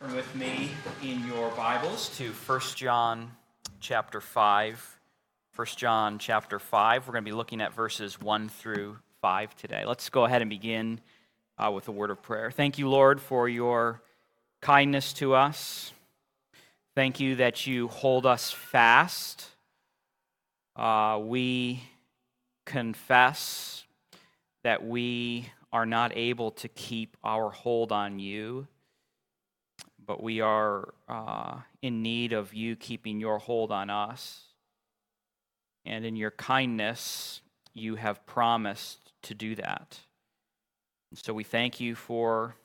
Turn with me in your Bibles to 1 John chapter 5. 1 John chapter 5. We're going to be looking at verses 1 through 5 today. Let's go ahead and begin uh, with a word of prayer. Thank you, Lord, for your kindness to us. Thank you that you hold us fast. Uh, we confess that we are not able to keep our hold on you but we are uh, in need of you keeping your hold on us. And in your kindness, you have promised to do that. And so we thank you for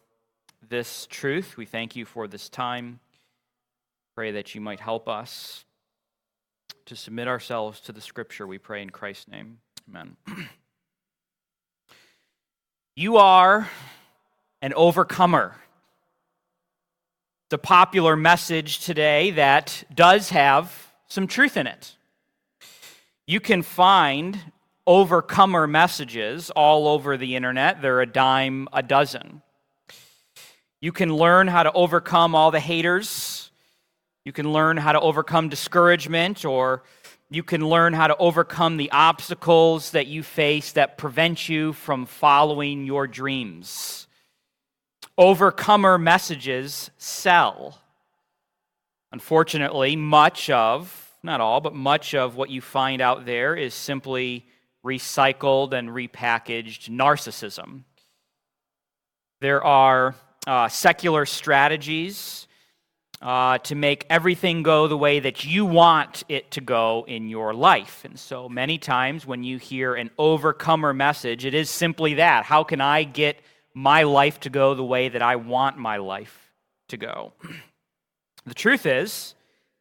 this truth. We thank you for this time. Pray that you might help us to submit ourselves to the scripture, we pray in Christ's name. Amen. you are an overcomer the popular message today that does have some truth in it. You can find overcomer messages all over the internet, they're a dime a dozen. You can learn how to overcome all the haters. You can learn how to overcome discouragement, or you can learn how to overcome the obstacles that you face that prevent you from following your dreams overcomer messages sell. Unfortunately, much of, not all, but much of what you find out there is simply recycled and repackaged narcissism. There are uh, secular strategies uh, to make everything go the way that you want it to go in your life. And so many times when you hear an overcomer message, it is simply that. How can I get my life to go the way that I want my life to go. The truth is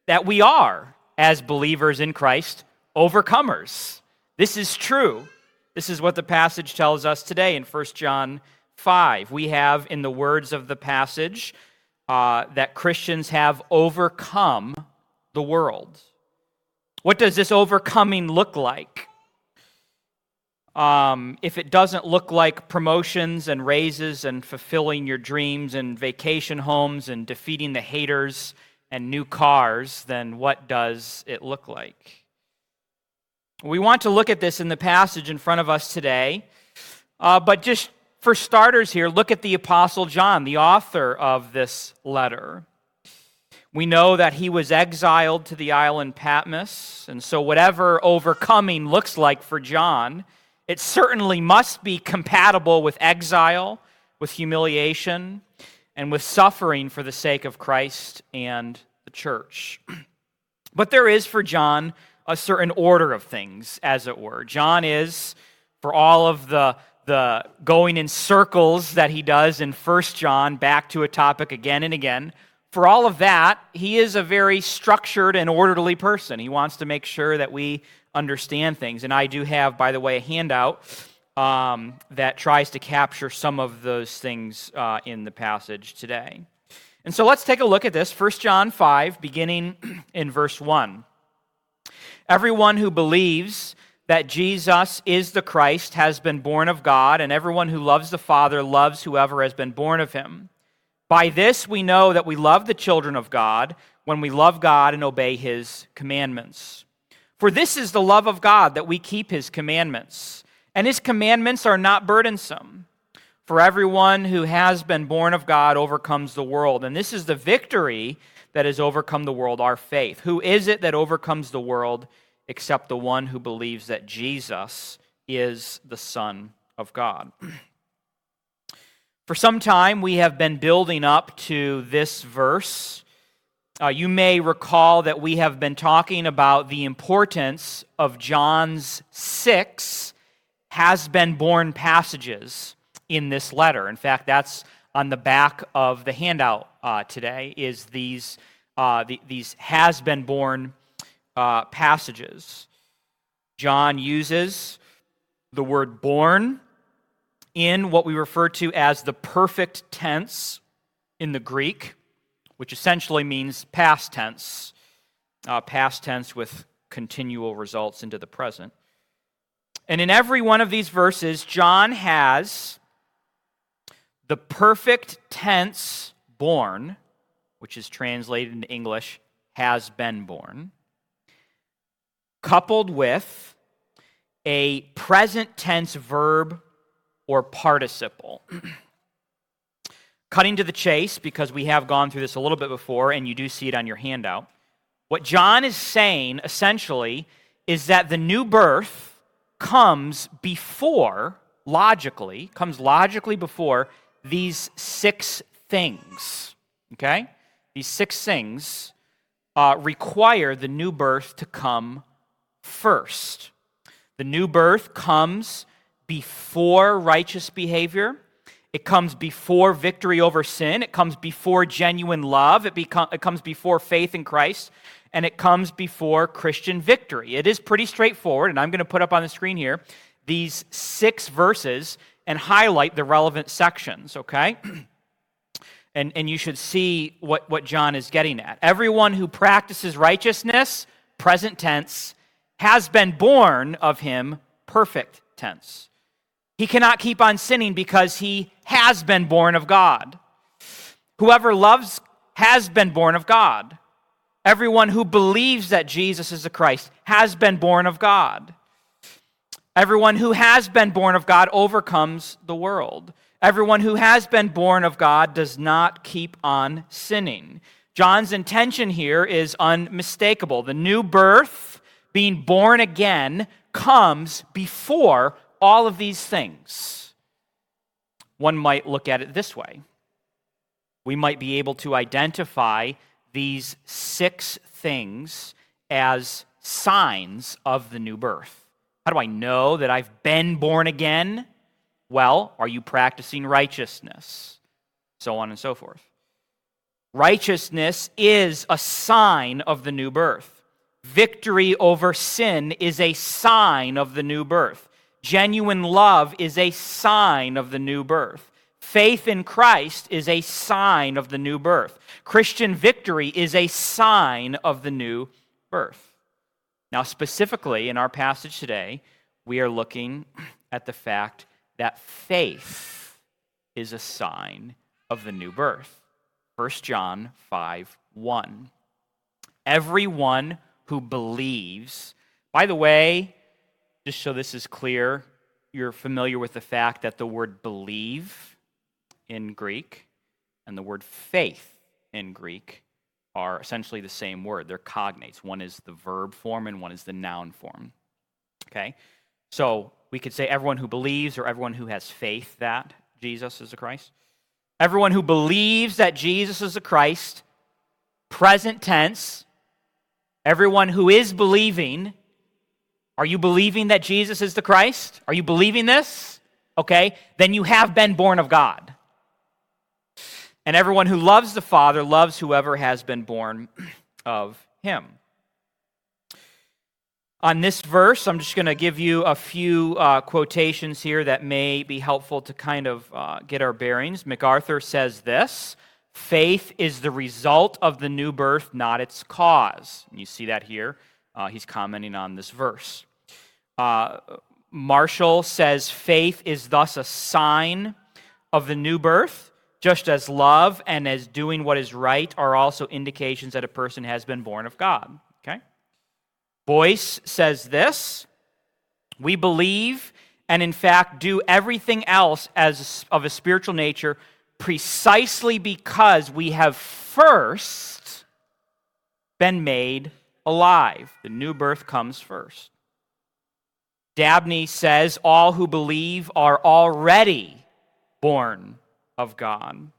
that we are, as believers in Christ, overcomers. This is true. This is what the passage tells us today in 1 John 5. We have, in the words of the passage, uh, that Christians have overcome the world. What does this overcoming look like? Um, if it doesn't look like promotions and raises and fulfilling your dreams and vacation homes and defeating the haters and new cars, then what does it look like? We want to look at this in the passage in front of us today, uh, but just for starters here, look at the Apostle John, the author of this letter. We know that he was exiled to the island Patmos, and so whatever overcoming looks like for John, it certainly must be compatible with exile, with humiliation, and with suffering for the sake of Christ and the church. But there is for John a certain order of things, as it were. John is, for all of the, the going in circles that he does in First John, back to a topic again and again, for all of that, he is a very structured and orderly person. He wants to make sure that we understand things. And I do have, by the way, a handout um, that tries to capture some of those things uh, in the passage today. And so let's take a look at this. 1 John 5, beginning in verse 1. Everyone who believes that Jesus is the Christ has been born of God, and everyone who loves the Father loves whoever has been born of him. By this we know that we love the children of God when we love God and obey his commandments. For this is the love of God, that we keep his commandments. And his commandments are not burdensome. For everyone who has been born of God overcomes the world. And this is the victory that has overcome the world, our faith. Who is it that overcomes the world except the one who believes that Jesus is the Son of God? For some time, we have been building up to this verse uh, you may recall that we have been talking about the importance of John's six has been born passages in this letter. In fact, that's on the back of the handout uh, today is these, uh, the, these has been born uh, passages. John uses the word born in what we refer to as the perfect tense in the Greek which essentially means past tense, uh, past tense with continual results into the present. And in every one of these verses, John has the perfect tense born which is translated into English, has been born, coupled with a present tense verb or participle. Cutting to the chase, because we have gone through this a little bit before, and you do see it on your handout. What John is saying essentially is that the new birth comes before, logically, comes logically before these six things. Okay? These six things uh, require the new birth to come first. The new birth comes before righteous behavior. It comes before victory over sin. It comes before genuine love. It, become, it comes before faith in Christ. And it comes before Christian victory. It is pretty straightforward, and I'm going to put up on the screen here these six verses and highlight the relevant sections, okay? and, and you should see what, what John is getting at. Everyone who practices righteousness, present tense, has been born of him, perfect tense. He cannot keep on sinning because he has been born of God. Whoever loves has been born of God. Everyone who believes that Jesus is the Christ has been born of God. Everyone who has been born of God overcomes the world. Everyone who has been born of God does not keep on sinning. John's intention here is unmistakable. The new birth, being born again, comes before all of these things. One might look at it this way we might be able to identify these six things as signs of the new birth. How do I know that I've been born again? Well, are you practicing righteousness? So on and so forth. Righteousness is a sign of the new birth. Victory over sin is a sign of the new birth. Genuine love is a sign of the new birth. Faith in Christ is a sign of the new birth. Christian victory is a sign of the new birth. Now, specifically in our passage today, we are looking at the fact that faith is a sign of the new birth. 1 John 5 1. Everyone who believes, by the way, just so this is clear, you're familiar with the fact that the word believe in Greek and the word faith in Greek are essentially the same word. They're cognates. One is the verb form and one is the noun form. Okay? So we could say everyone who believes or everyone who has faith that Jesus is the Christ. Everyone who believes that Jesus is the Christ, present tense. Everyone who is believing are you believing that Jesus is the Christ? Are you believing this? Okay, then you have been born of God. And everyone who loves the Father loves whoever has been born of him. On this verse, I'm just going to give you a few uh, quotations here that may be helpful to kind of uh, get our bearings. MacArthur says this Faith is the result of the new birth, not its cause. You see that here. Uh, he's commenting on this verse. Uh, Marshall says faith is thus a sign of the new birth, just as love and as doing what is right are also indications that a person has been born of God. Okay? Boice says this We believe and, in fact, do everything else as of a spiritual nature precisely because we have first been made alive. The new birth comes first. Dabney says all who believe are already born of God.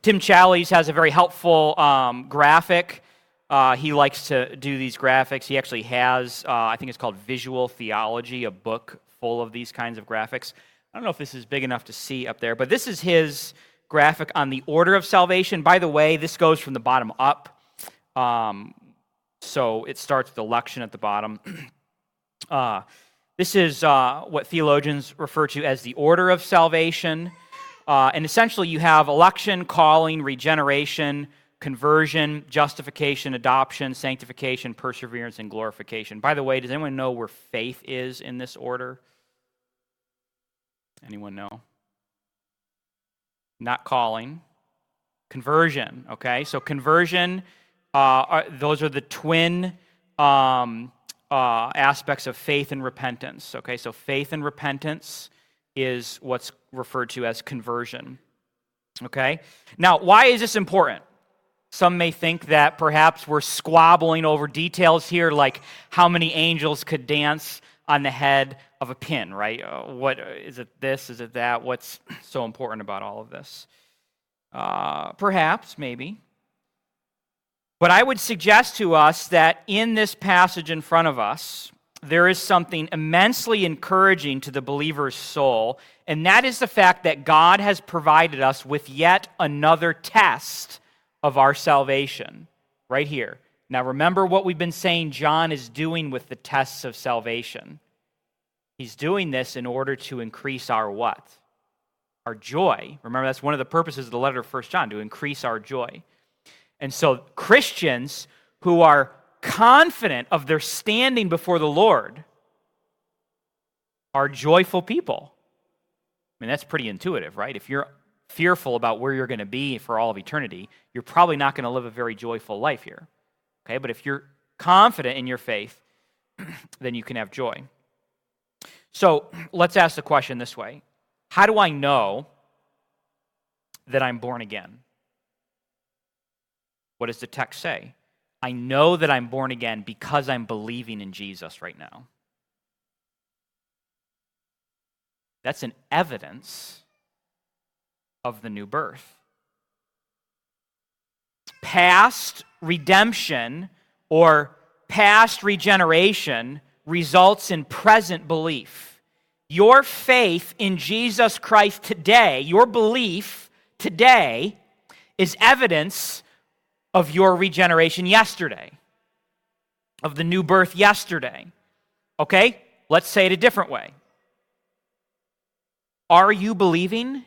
Tim Challies has a very helpful um, graphic. Uh, he likes to do these graphics. He actually has, uh, I think it's called Visual Theology, a book full of these kinds of graphics. I don't know if this is big enough to see up there, but this is his graphic on the order of salvation. By the way, this goes from the bottom up. Um, so it starts with election at the bottom. uh, this is uh, what theologians refer to as the order of salvation. Uh, and essentially, you have election, calling, regeneration, conversion, justification, adoption, sanctification, perseverance, and glorification. By the way, does anyone know where faith is in this order? Anyone know? Not calling, Conversion, okay? So, conversion, are, those are the twin um, uh, aspects of faith and repentance, okay? So, faith and repentance is what's referred to as conversion, okay? Now, why is this important? Some may think that perhaps we're squabbling over details here, like how many angels could dance on the head of a pin, right? Uh, what is it? This is it that? What's so important about all of this? Uh, perhaps, maybe. But I would suggest to us that in this passage in front of us, there is something immensely encouraging to the believer's soul, and that is the fact that God has provided us with yet another test of our salvation, right here. Now, remember what we've been saying John is doing with the tests of salvation. He's doing this in order to increase our what? our joy. Remember, that's one of the purposes of the letter of First John, to increase our joy. And so, Christians who are confident of their standing before the Lord are joyful people. I mean, that's pretty intuitive, right? If you're fearful about where you're going to be for all of eternity, you're probably not going to live a very joyful life here. Okay, but if you're confident in your faith, then you can have joy. So let's ask the question this way how do I know that I'm born again? What does the text say? I know that I'm born again because I'm believing in Jesus right now. That's an evidence of the new birth. Past redemption or past regeneration results in present belief. Your faith in Jesus Christ today, your belief today, is evidence of your regeneration yesterday, of the new birth yesterday. Okay? Let's say it a different way. Are you believing?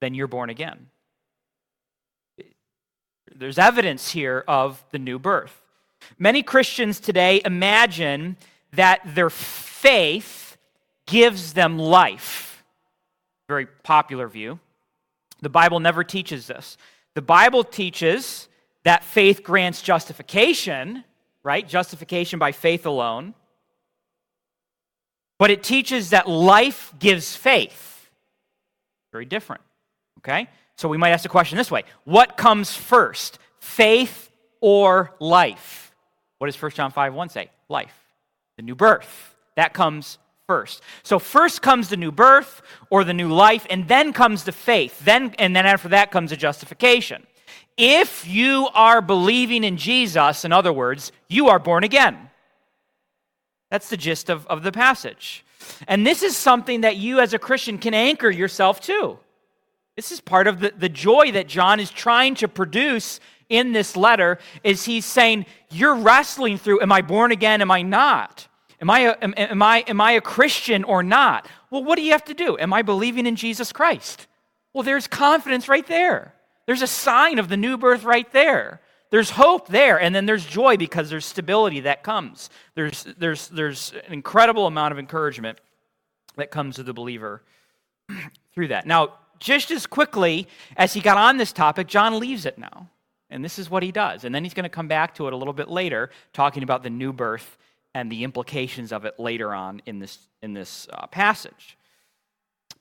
Then you're born again. There's evidence here of the new birth. Many Christians today imagine that their faith gives them life. Very popular view. The Bible never teaches this. The Bible teaches that faith grants justification, right? Justification by faith alone. But it teaches that life gives faith. Very different. Okay? So we might ask the question this way What comes first, faith or life? What does 1 John 5 1 say? Life, the new birth. That comes first. So first comes the new birth or the new life, and then comes the faith. Then and then after that comes the justification. If you are believing in Jesus, in other words, you are born again. That's the gist of, of the passage. And this is something that you as a Christian can anchor yourself to. This is part of the, the joy that John is trying to produce in this letter is he's saying you're wrestling through am i born again am i not Am I, a, am, am, I, am I a Christian or not? Well, what do you have to do? Am I believing in Jesus Christ? Well, there's confidence right there. There's a sign of the new birth right there. There's hope there, and then there's joy because there's stability that comes. There's, there's, there's an incredible amount of encouragement that comes to the believer through that. Now, just as quickly as he got on this topic, John leaves it now. And this is what he does. And then he's going to come back to it a little bit later, talking about the new birth and the implications of it later on in this, in this uh, passage.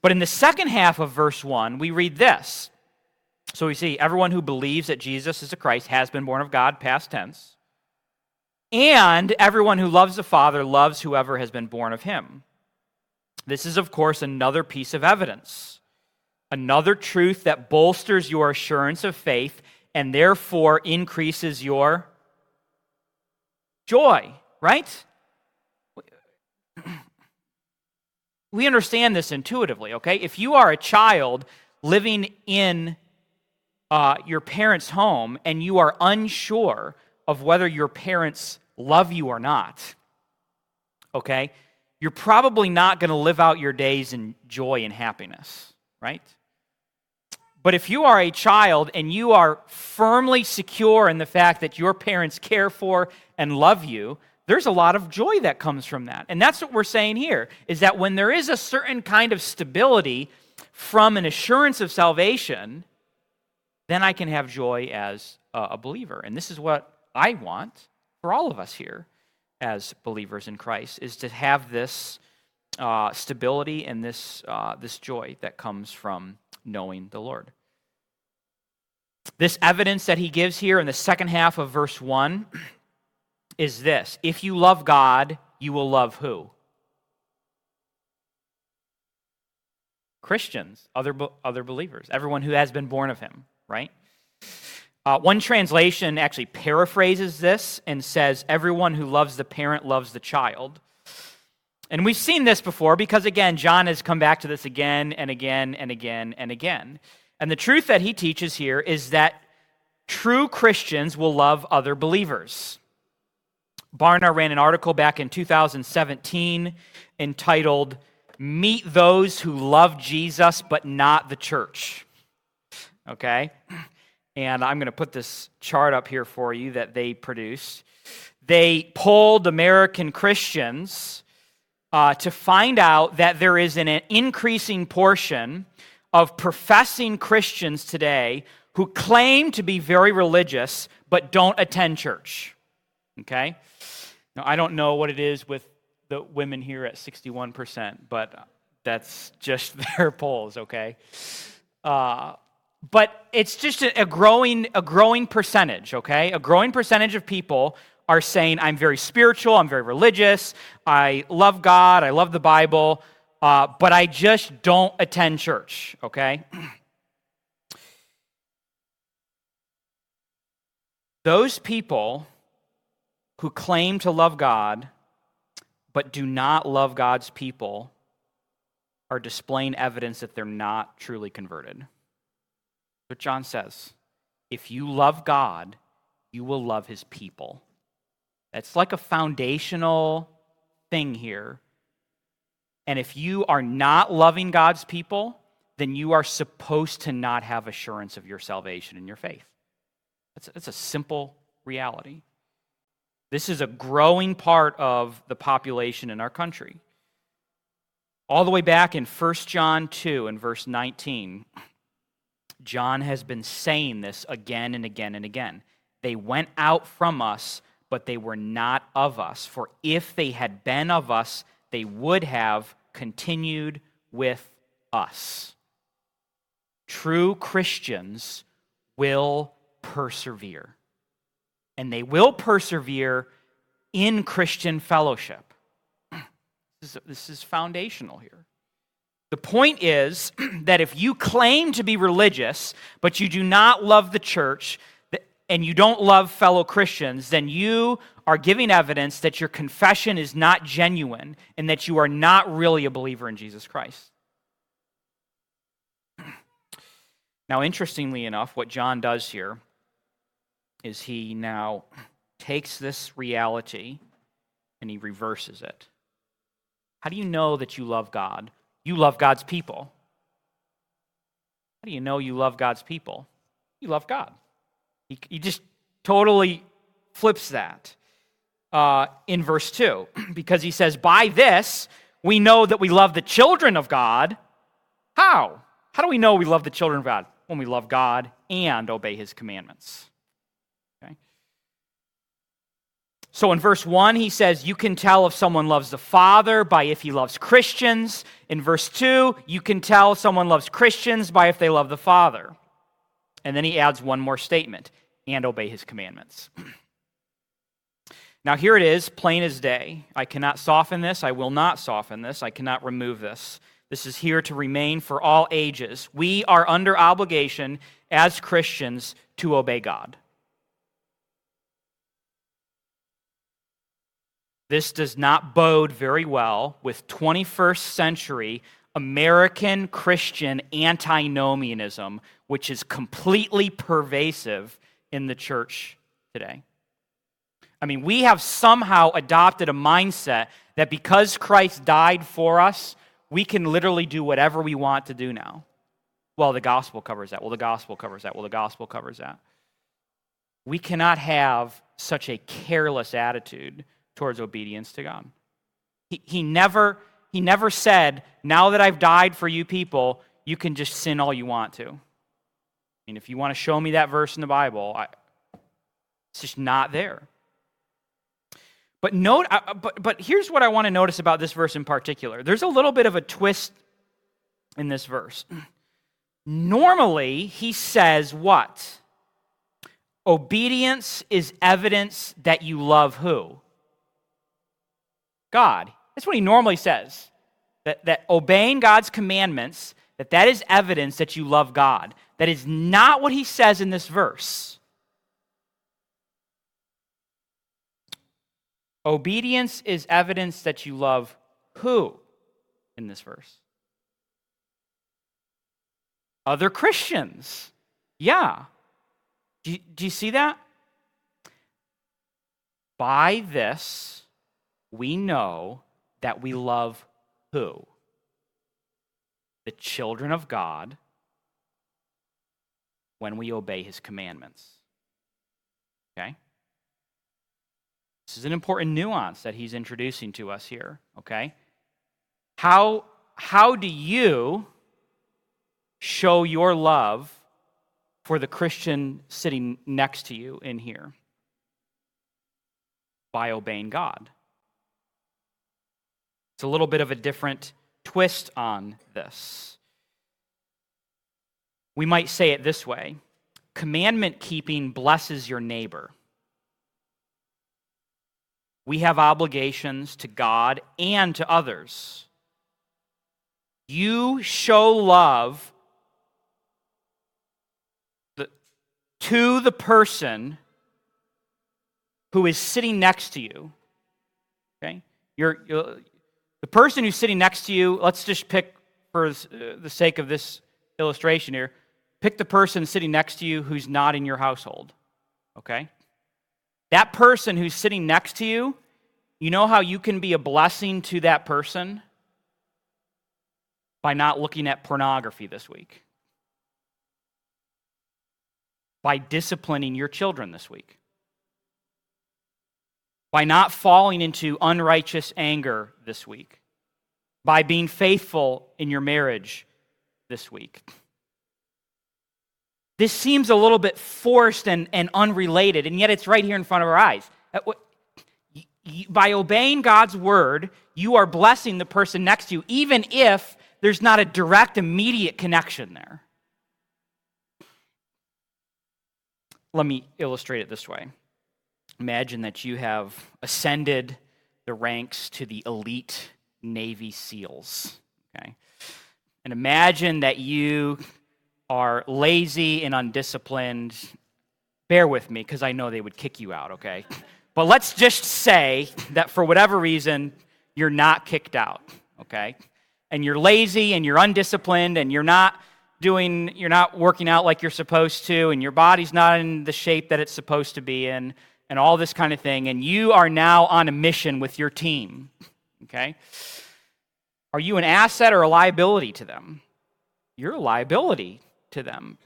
But in the second half of verse 1, we read this. So we see everyone who believes that Jesus is the Christ has been born of God, past tense. And everyone who loves the Father loves whoever has been born of him. This is, of course, another piece of evidence, another truth that bolsters your assurance of faith and therefore increases your joy right? We understand this intuitively, okay? If you are a child living in uh, your parents' home and you are unsure of whether your parents love you or not, okay, you're probably not going to live out your days in joy and happiness, right? But if you are a child and you are firmly secure in the fact that your parents care for and love you, there's a lot of joy that comes from that. And that's what we're saying here is that when there is a certain kind of stability from an assurance of salvation, then I can have joy as a believer. And this is what I want for all of us here as believers in Christ is to have this uh, stability and this, uh, this joy that comes from knowing the Lord. This evidence that he gives here in the second half of verse 1 is this If you love God, you will love who? Christians, other, other believers, everyone who has been born of him, right? Uh, one translation actually paraphrases this and says, Everyone who loves the parent loves the child. And we've seen this before because, again, John has come back to this again and again and again and again. And the truth that he teaches here is that true Christians will love other believers. Barna ran an article back in 2017 entitled, Meet Those Who Love Jesus But Not the Church. Okay? And I'm going to put this chart up here for you that they produced. They polled American Christians uh, to find out that there is an increasing portion of professing Christians today who claim to be very religious but don't attend church. Okay? Now, I don't know what it is with the women here at 61%, but that's just their polls, okay? Uh, but it's just a, growing, a growing percentage, okay? A growing percentage of people are saying, I'm very spiritual, I'm very religious, I love God, I love the Bible, uh, but I just don't attend church, okay? Those people who claim to love God but do not love God's people are displaying evidence that they're not truly converted. But John says if you love God, you will love his people. That's like a foundational thing here. And if you are not loving God's people, then you are supposed to not have assurance of your salvation and your faith. That's, that's a simple reality. This is a growing part of the population in our country. All the way back in 1 John 2 and verse 19, John has been saying this again and again and again. They went out from us, but they were not of us. For if they had been of us, they would have continued with us. True Christians will persevere and they will persevere in Christian fellowship. This is, foundational here. The point is that if you claim to be religious, but you do not love the church, and you don't love fellow Christians, then you are giving evidence that your confession is not genuine and that you are not really a believer in Jesus Christ. Now, interestingly enough, what John does here is he now takes this reality and he reverses it. How do you know that you love God? You love God's people. How do you know you love God's people? You love God. He, he just totally flips that uh, in verse 2 because he says, By this we know that we love the children of God. How? How do we know we love the children of God? When we love God and obey his commandments. So in verse 1, he says, You can tell if someone loves the Father by if he loves Christians. In verse 2, you can tell someone loves Christians by if they love the Father. And then he adds one more statement and obey his commandments. now, here it is, plain as day. I cannot soften this. I will not soften this. I cannot remove this. This is here to remain for all ages. We are under obligation as Christians to obey God. This does not bode very well with 21st century American Christian antinomianism, which is completely pervasive in the church today. I mean, we have somehow adopted a mindset that because Christ died for us, we can literally do whatever we want to do now. Well, the gospel covers that. Well, the gospel covers that. Well, the gospel covers that. We cannot have such a careless attitude towards obedience to God. He, he, never, he never said, Now that I've died for you people, you can just sin all you want to. I mean, if you want to show me that verse in the Bible, I, it's just not there. But note, uh, but, but here's what I want to notice about this verse in particular. There's a little bit of a twist in this verse. Normally, he says what? Obedience is evidence that you love who? God. That's what he normally says. That, that obeying God's commandments, that that is evidence that you love God. That is not what he says in this verse. Obedience is evidence that you love who in this verse? Other Christians. Yeah. Do you, do you see that? By this, we know that we love who? The children of God when we obey his commandments. Okay? This is an important nuance that he's introducing to us here, okay? How, how do you show your love for the Christian sitting next to you in here? By obeying God. It's a little bit of a different twist on this. We might say it this way commandment keeping blesses your neighbor we have obligations to God and to others. You show love to the person who is sitting next to you. Okay? You're, the person who's sitting next to you, let's just pick for uh, the sake of this illustration here, pick the person sitting next to you who's not in your household. Okay? That person who's sitting next to you, you know how you can be a blessing to that person? By not looking at pornography this week. By disciplining your children this week. By not falling into unrighteous anger this week. By being faithful in your marriage this week. This seems a little bit forced and, and unrelated, and yet it's right here in front of our eyes. Uh, by obeying God's word, you are blessing the person next to you, even if there's not a direct, immediate connection there. Let me illustrate it this way Imagine that you have ascended the ranks to the elite Navy SEALs. Okay? And imagine that you are lazy and undisciplined, bear with me because I know they would kick you out, okay? But let's just say that for whatever reason, you're not kicked out, okay? And you're lazy and you're undisciplined and you're not doing, you're not working out like you're supposed to, and your body's not in the shape that it's supposed to be in, and all this kind of thing. And you are now on a mission with your team, okay? Are you an asset or a liability to them? You're a liability to them.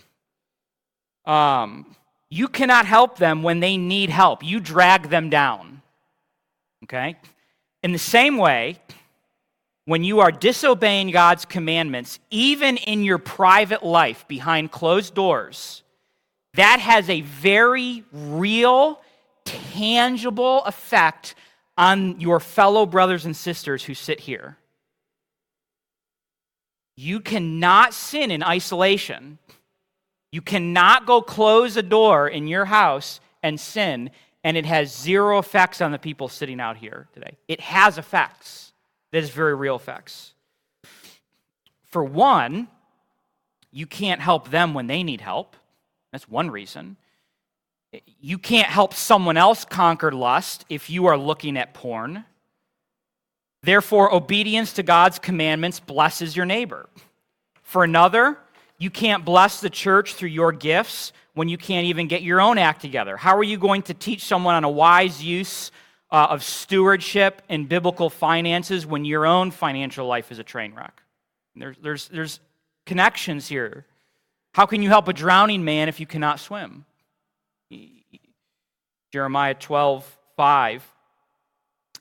Um, you cannot help them when they need help. You drag them down. Okay? In the same way, when you are disobeying God's commandments, even in your private life behind closed doors, that has a very real, tangible effect on your fellow brothers and sisters who sit here. You cannot sin in isolation. You cannot go close a door in your house and sin, and it has zero effects on the people sitting out here today. It has effects. That is very real effects. For one, you can't help them when they need help. That's one reason. You can't help someone else conquer lust if you are looking at porn. Therefore, obedience to God's commandments blesses your neighbor. For another, you can't bless the church through your gifts when you can't even get your own act together. How are you going to teach someone on a wise use uh, of stewardship and biblical finances when your own financial life is a train wreck? There's, there's, there's connections here. How can you help a drowning man if you cannot swim? Jeremiah 12, 5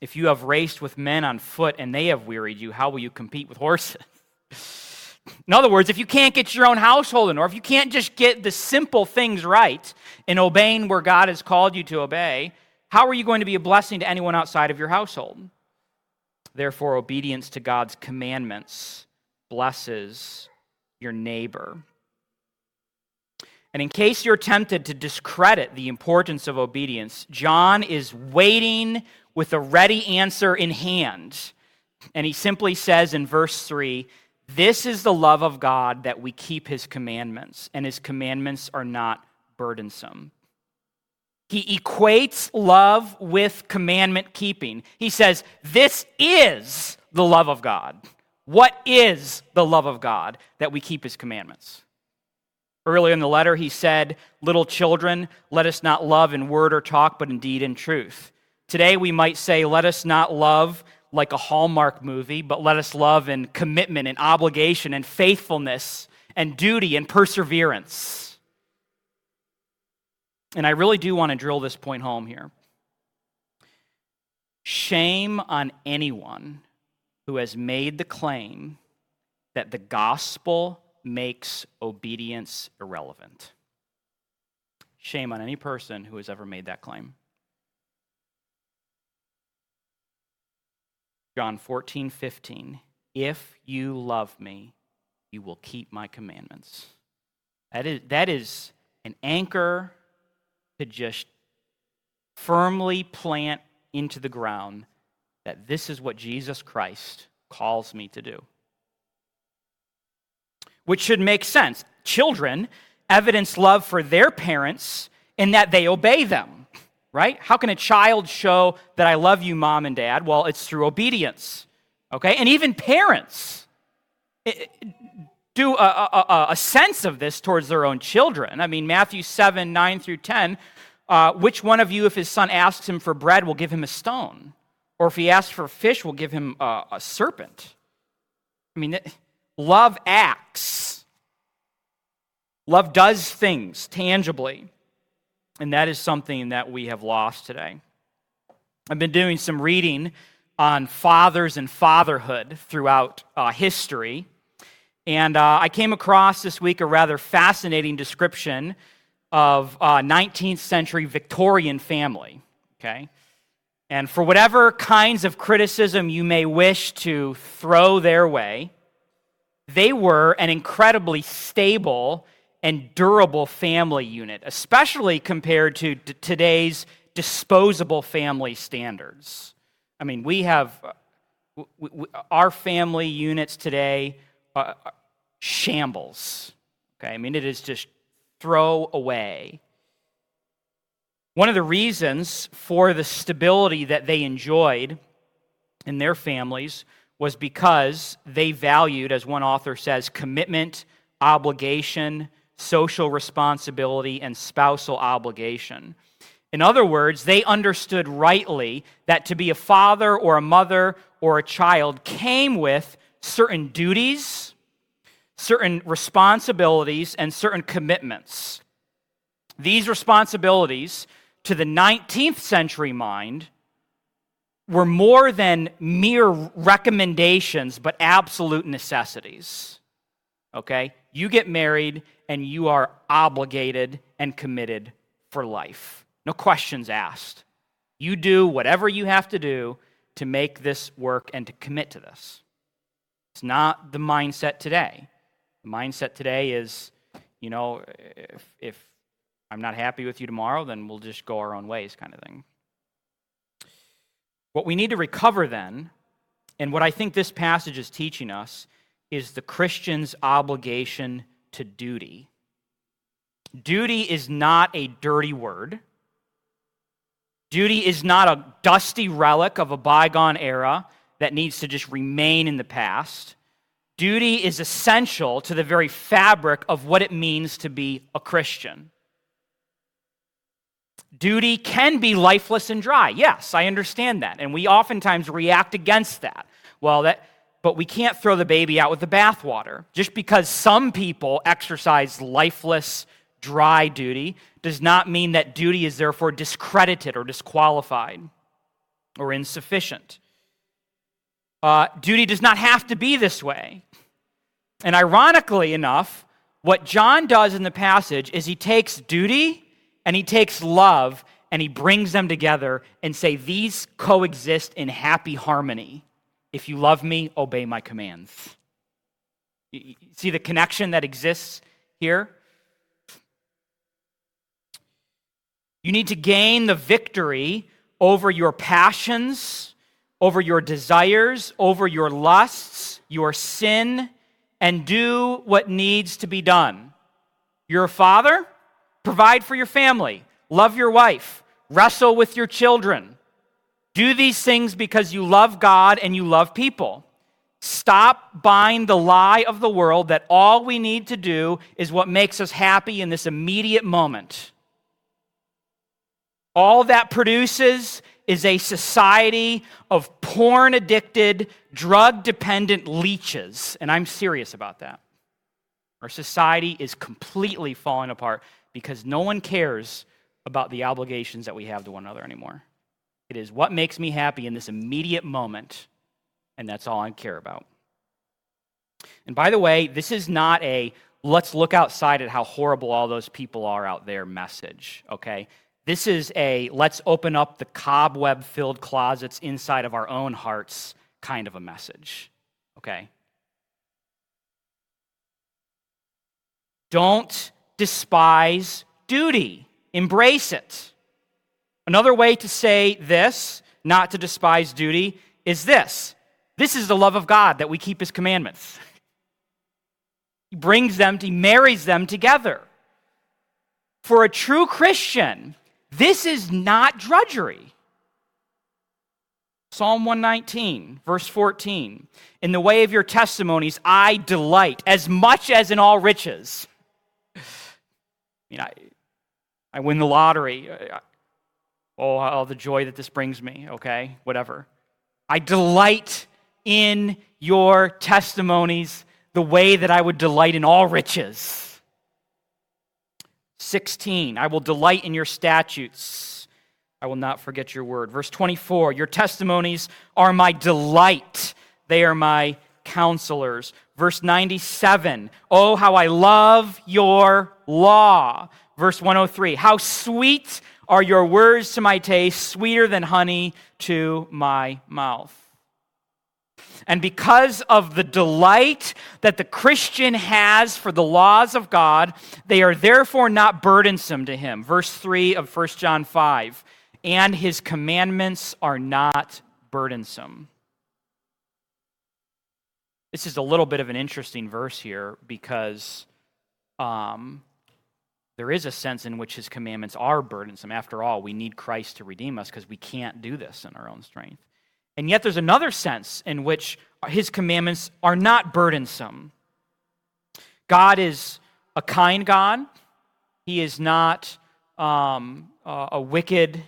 if you have raced with men on foot and they have wearied you, how will you compete with horses? In other words, if you can't get your own household in, or if you can't just get the simple things right in obeying where God has called you to obey, how are you going to be a blessing to anyone outside of your household? Therefore, obedience to God's commandments blesses your neighbor. And in case you're tempted to discredit the importance of obedience, John is waiting with a ready answer in hand. And he simply says in verse 3 This is the love of God that we keep his commandments, and his commandments are not burdensome. He equates love with commandment keeping. He says, This is the love of God. What is the love of God? That we keep his commandments. Earlier in the letter, he said, Little children, let us not love in word or talk, but indeed in truth. Today, we might say, Let us not love like a Hallmark movie, but let us love in commitment and obligation and faithfulness and duty and perseverance. And I really do want to drill this point home here. Shame on anyone who has made the claim that the gospel makes obedience irrelevant. Shame on any person who has ever made that claim. John 14, 15. If you love me, you will keep my commandments. That is, that is an anchor to just firmly plant into the ground that this is what Jesus Christ calls me to do which should make sense. Children evidence love for their parents in that they obey them, right? How can a child show that I love you, mom and dad? Well, it's through obedience, okay? And even parents do a, a, a sense of this towards their own children. I mean, Matthew 7 9 through 10. Uh, which one of you, if his son asks him for bread, will give him a stone? Or if he asks for fish, will give him a, a serpent? I mean, Love acts. Love does things tangibly. And that is something that we have lost today. I've been doing some reading on fathers and fatherhood throughout uh, history. And uh, I came across this week a rather fascinating description of a 19th century Victorian family. Okay? And for whatever kinds of criticism you may wish to throw their way, they were an incredibly stable and durable family unit, especially compared to d- today's disposable family standards. I mean, we have uh, we, we, our family units today shambles. Okay, I mean, it is just throw away. One of the reasons for the stability that they enjoyed in their families was because they valued, as one author says, commitment, obligation, social responsibility, and spousal obligation. In other words, they understood rightly that to be a father or a mother or a child came with certain duties, certain responsibilities, and certain commitments. These responsibilities, to the 19th century mind, were more than mere recommendations, but absolute necessities. Okay? You get married and you are obligated and committed for life. No questions asked. You do whatever you have to do to make this work and to commit to this. It's not the mindset today. The mindset today is, you know, if, if I'm not happy with you tomorrow, then we'll just go our own ways, kind of thing. What we need to recover then, and what I think this passage is teaching us, is the Christian's obligation to duty. Duty is not a dirty word. Duty is not a dusty relic of a bygone era that needs to just remain in the past. Duty is essential to the very fabric of what it means to be a Christian. Duty can be lifeless and dry. Yes, I understand that. And we oftentimes react against that. Well, that but we can't throw the baby out with the bathwater. Just because some people exercise lifeless, dry duty does not mean that duty is therefore discredited or disqualified or insufficient. Uh, duty does not have to be this way. And ironically enough, what John does in the passage is he takes duty and he takes love and he brings them together and say these coexist in happy harmony. If you love me, obey my commands. You see the connection that exists here? You need to gain the victory over your passions, over your desires, over your lusts, your sin, and do what needs to be done. You're a father, provide for your family, love your wife, wrestle with your children. Do these things because you love God and you love people. Stop buying the lie of the world that all we need to do is what makes us happy in this immediate moment. All that produces is a society of porn addicted, drug dependent leeches. And I'm serious about that. Our society is completely falling apart because no one cares about the obligations that we have to one another anymore. It is what makes me happy in this immediate moment, and that's all I care about. And by the way, this is not a let's look outside at how horrible all those people are out there message, okay? This is a let's open up the cobweb filled closets inside of our own hearts kind of a message. Okay? Don't despise duty, embrace it. Another way to say this, not to despise duty, is this this is the love of God that we keep his commandments. He brings them, he marries them together. For a true Christian, this is not drudgery. Psalm 119, verse 14. In the way of your testimonies, I delight as much as in all riches. I mean, I, I win the lottery. Oh, all the joy that this brings me, okay? Whatever. I delight in your testimonies the way that I would delight in all riches. 16, I will delight in your statutes. I will not forget your word. Verse 24, your testimonies are my delight. They are my counselors. Verse 97, oh, how I love your law. Verse 103, how sweet are your words to my taste, sweeter than honey to my mouth. And because of the delight that the Christian has for the laws of God, they are therefore not burdensome to him. Verse 3 of 1 John 5 and his commandments are not burdensome. This is a little bit of an interesting verse here because um, there is a sense in which his commandments are burdensome. After all, we need Christ to redeem us because we can't do this in our own strength. And yet, there's another sense in which his commandments are not burdensome. God is a kind God, He is not um, uh, a wicked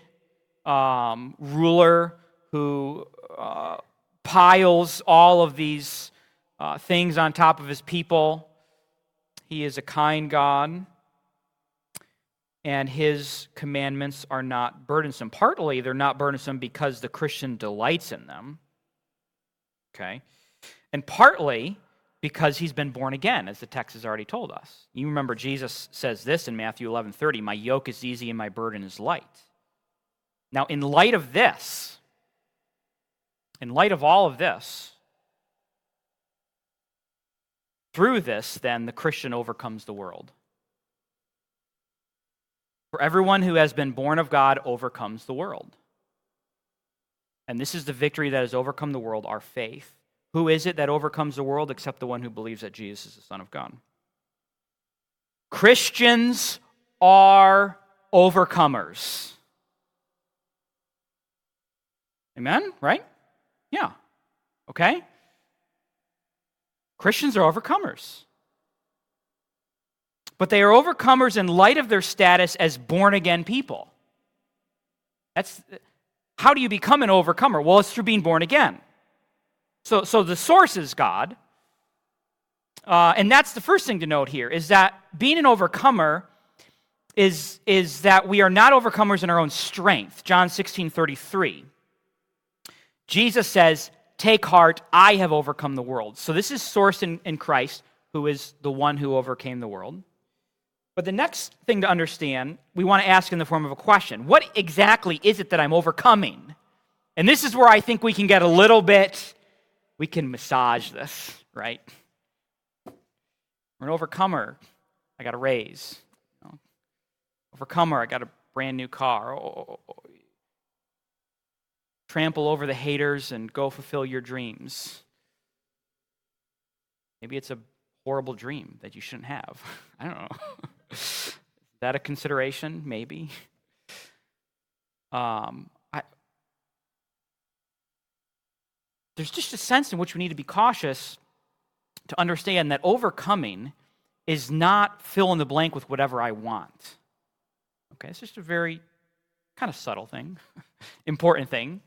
um, ruler who uh, piles all of these uh, things on top of his people. He is a kind God and his commandments are not burdensome. Partly, they're not burdensome because the Christian delights in them. Okay? And partly because he's been born again, as the text has already told us. You remember Jesus says this in Matthew 11 30, My yoke is easy and my burden is light. Now, in light of this, in light of all of this, through this, then, the Christian overcomes the world. For everyone who has been born of God overcomes the world. And this is the victory that has overcome the world, our faith. Who is it that overcomes the world except the one who believes that Jesus is the Son of God? Christians are overcomers. Amen? Right? Yeah. Okay? Christians are overcomers but they are overcomers in light of their status as born again people. That's how do you become an overcomer? Well, it's through being born again. So, so the source is God. Uh, and that's the first thing to note here is that being an overcomer is, is that we are not overcomers in our own strength. John 16 33. Jesus says, Take heart, I have overcome the world. So this is sourced in, in Christ who is the one who overcame the world. But the next thing to understand, we want to ask in the form of a question What exactly is it that I'm overcoming? And this is where I think we can get a little bit, we can massage this, right? We're an overcomer. I got a raise. Overcomer, I got a brand new car. Oh, oh, oh, oh. trample over the haters and go fulfill your dreams. Maybe it's a horrible dream that you shouldn't have. I don't know. Is that a consideration? Maybe. Um, I, there's just a sense in which we need to be cautious to understand that overcoming is not fill in the blank with whatever I want. Okay, it's just a very kind of subtle thing, important thing.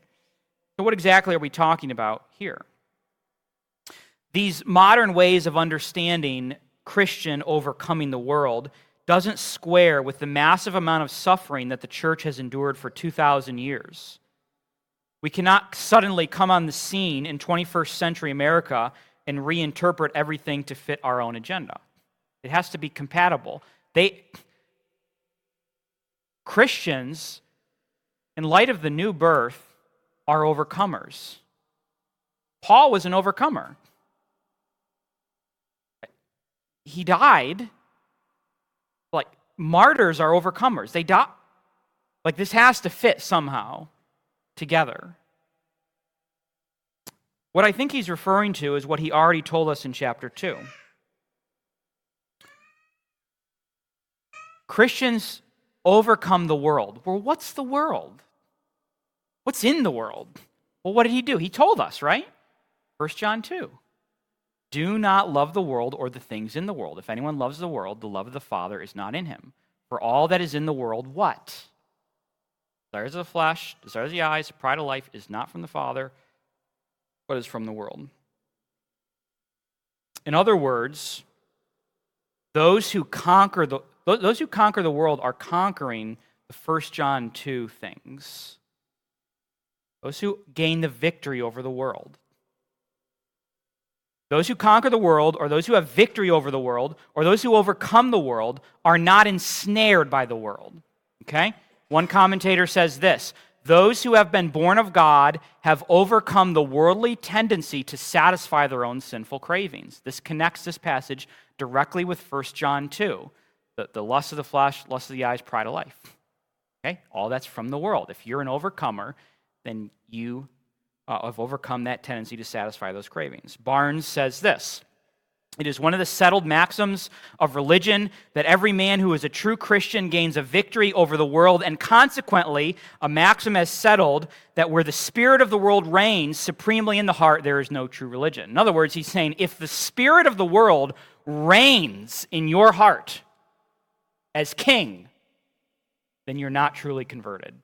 So, what exactly are we talking about here? These modern ways of understanding Christian overcoming the world doesn't square with the massive amount of suffering that the church has endured for 2,000 years. We cannot suddenly come on the scene in 21st century America and reinterpret everything to fit our own agenda. It has to be compatible. They, Christians, in light of the new birth, are overcomers. Paul was an overcomer. He died like martyrs are overcomers. They die. Like this has to fit somehow together. What I think he's referring to is what he already told us in chapter 2. Christians overcome the world. Well, what's the world? What's in the world? Well, what did he do? He told us, right? 1 John 2. Do not love the world or the things in the world. If anyone loves the world, the love of the Father is not in him. For all that is in the world, what? Desires of the flesh, desires of the eyes, pride of life is not from the Father, but is from the world. In other words, those who conquer the those who conquer the world are conquering the 1 John 2 things. Those who gain the victory over the world. Those who conquer the world, or those who have victory over the world, or those who overcome the world, are not ensnared by the world. Okay? One commentator says this Those who have been born of God have overcome the worldly tendency to satisfy their own sinful cravings. This connects this passage directly with 1 John 2 the, the lust of the flesh, lust of the eyes, pride of life. Okay? All that's from the world. If you're an overcomer, then you uh, have overcome that tendency to satisfy those cravings. Barnes says this. It is one of the settled maxims of religion that every man who is a true Christian gains a victory over the world, and consequently, a maxim has settled that where the spirit of the world reigns supremely in the heart, there is no true religion. In other words, he's saying if the spirit of the world reigns in your heart as king, then you're not truly converted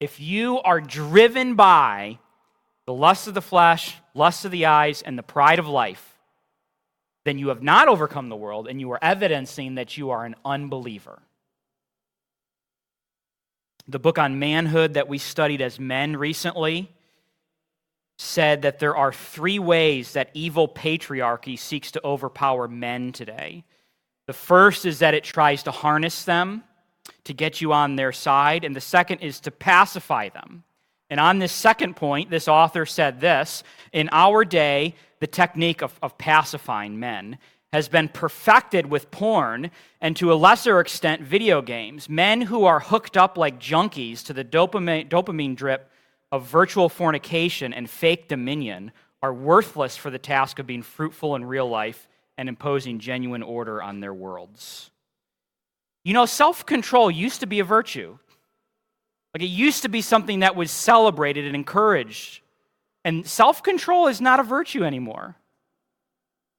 if you are driven by the lust of the flesh, lust of the eyes, and the pride of life, then you have not overcome the world and you are evidencing that you are an unbeliever. The book on manhood that we studied as men recently said that there are three ways that evil patriarchy seeks to overpower men today. The first is that it tries to harness them to get you on their side, and the second is to pacify them. And on this second point, this author said this In our day, the technique of, of pacifying men has been perfected with porn and to a lesser extent, video games. Men who are hooked up like junkies to the dopamine, dopamine drip of virtual fornication and fake dominion are worthless for the task of being fruitful in real life and imposing genuine order on their worlds. You know, self control used to be a virtue. Like it used to be something that was celebrated and encouraged. And self control is not a virtue anymore.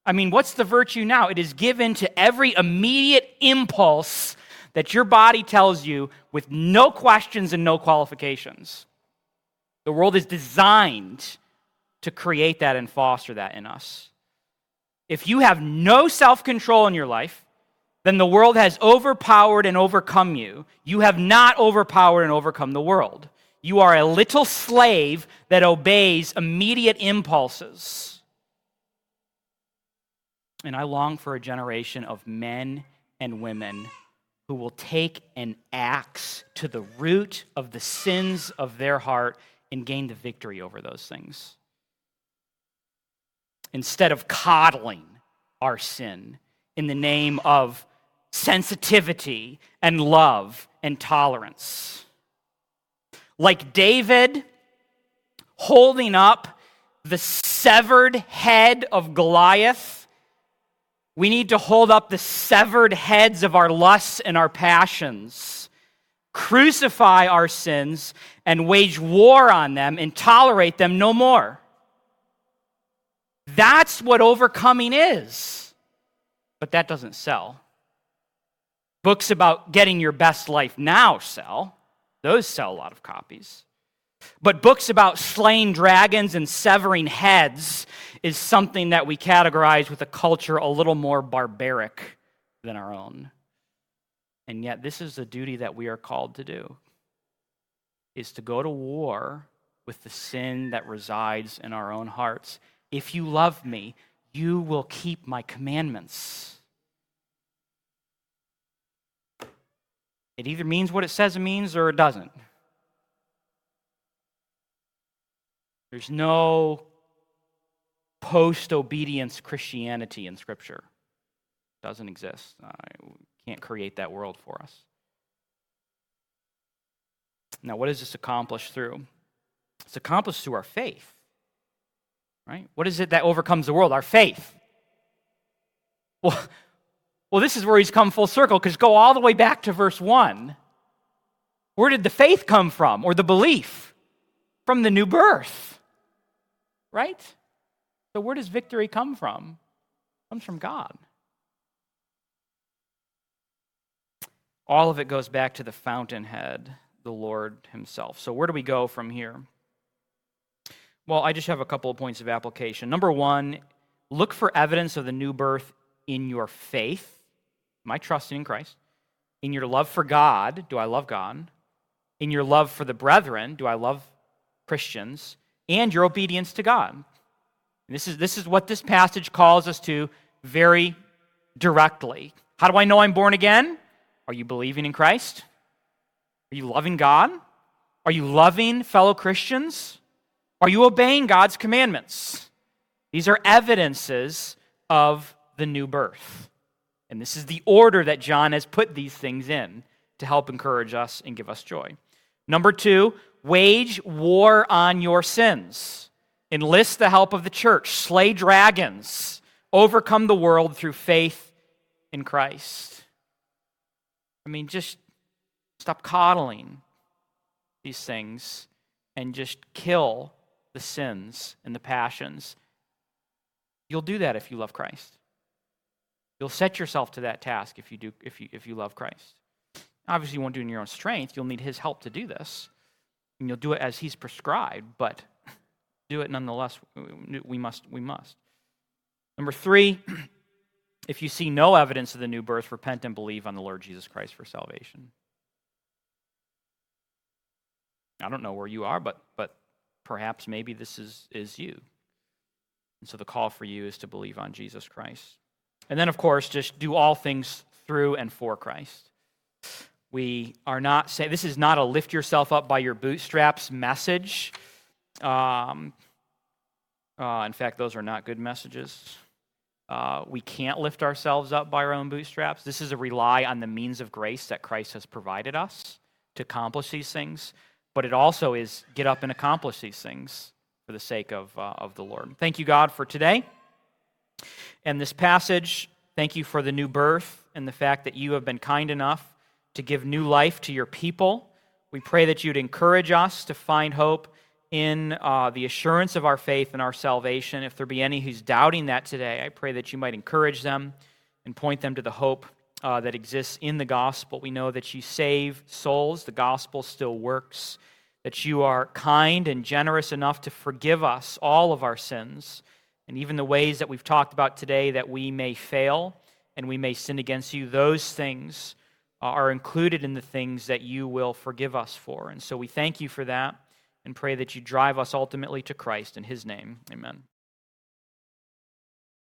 I mean, what's the virtue now? It is given to every immediate impulse that your body tells you with no questions and no qualifications. The world is designed to create that and foster that in us. If you have no self control in your life, then the world has overpowered and overcome you. You have not overpowered and overcome the world. You are a little slave that obeys immediate impulses. And I long for a generation of men and women who will take an axe to the root of the sins of their heart and gain the victory over those things. Instead of coddling our sin in the name of sensitivity and love and tolerance. Like David holding up the severed head of Goliath, we need to hold up the severed heads of our lusts and our passions, crucify our sins, and wage war on them and tolerate them no more. That's what overcoming is. But that doesn't sell. Books about getting your best life now sell, those sell a lot of copies. But books about slaying dragons and severing heads is something that we categorize with a culture a little more barbaric than our own. And yet, this is the duty that we are called to do is to go to war with the sin that resides in our own hearts. If you love me, you will keep my commandments. It either means what it says it means or it doesn't. There's no post obedience Christianity in Scripture. It doesn't exist. Uh, I can't create that world for us. Now, what is this accomplished through? It's accomplished through our faith. Right? What is it that overcomes the world? Our faith. Well, well this is where he's come full circle because go all the way back to verse 1. Where did the faith come from or the belief? From the new birth right? So where does victory come from? It comes from God. All of it goes back to the fountainhead, the Lord Himself. So where do we go from here? Well, I just have a couple of points of application. Number one, look for evidence of the new birth in your faith. Am I in Christ? In your love for God, do I love God? In your love for the brethren, do I love Christians? and your obedience to God. And this is, this is what this passage calls us to very directly. How do I know I'm born again? Are you believing in Christ? Are you loving God? Are you loving fellow Christians? Are you obeying God's commandments? These are evidences of the new birth. And this is the order that John has put these things in to help encourage us and give us joy. Number two, wage war on your sins. Enlist the help of the church. Slay dragons. Overcome the world through faith in Christ. I mean, just stop coddling these things and just kill the sins and the passions. You'll do that if you love Christ. You'll set yourself to that task if you do if you if you love Christ. Obviously, you won't do it in your own strength. You'll need his help to do this and you'll do it as he's prescribed, but do it nonetheless. We must. We must. Number three, if you see no evidence of the new birth, repent and believe on the Lord Jesus Christ for salvation. I don't know where you are, but but perhaps maybe this is is you. And so the call for you is to believe on Jesus Christ. And then, of course, just do all things through and for Christ. We are not saying this is not a lift yourself up by your bootstraps message. Um, uh, in fact, those are not good messages. Uh, we can't lift ourselves up by our own bootstraps. This is a rely on the means of grace that Christ has provided us to accomplish these things. But it also is get up and accomplish these things for the sake of, uh, of the Lord. Thank you, God, for today and this passage. Thank you for the new birth and the fact that you have been kind enough to give new life to your people. We pray that you'd encourage us to find hope in uh, the assurance of our faith and our salvation. If there be any who's doubting that today, I pray that you might encourage them and point them to the hope uh, that exists in the gospel. We know that you save souls, the gospel still works, that you are kind and generous enough to forgive us all of our sins, and even the ways that we've talked about today that we may fail and we may sin against you, those things uh, are included in the things that you will forgive us for. And so we thank you for that and pray that you drive us ultimately to Christ in his name. Amen.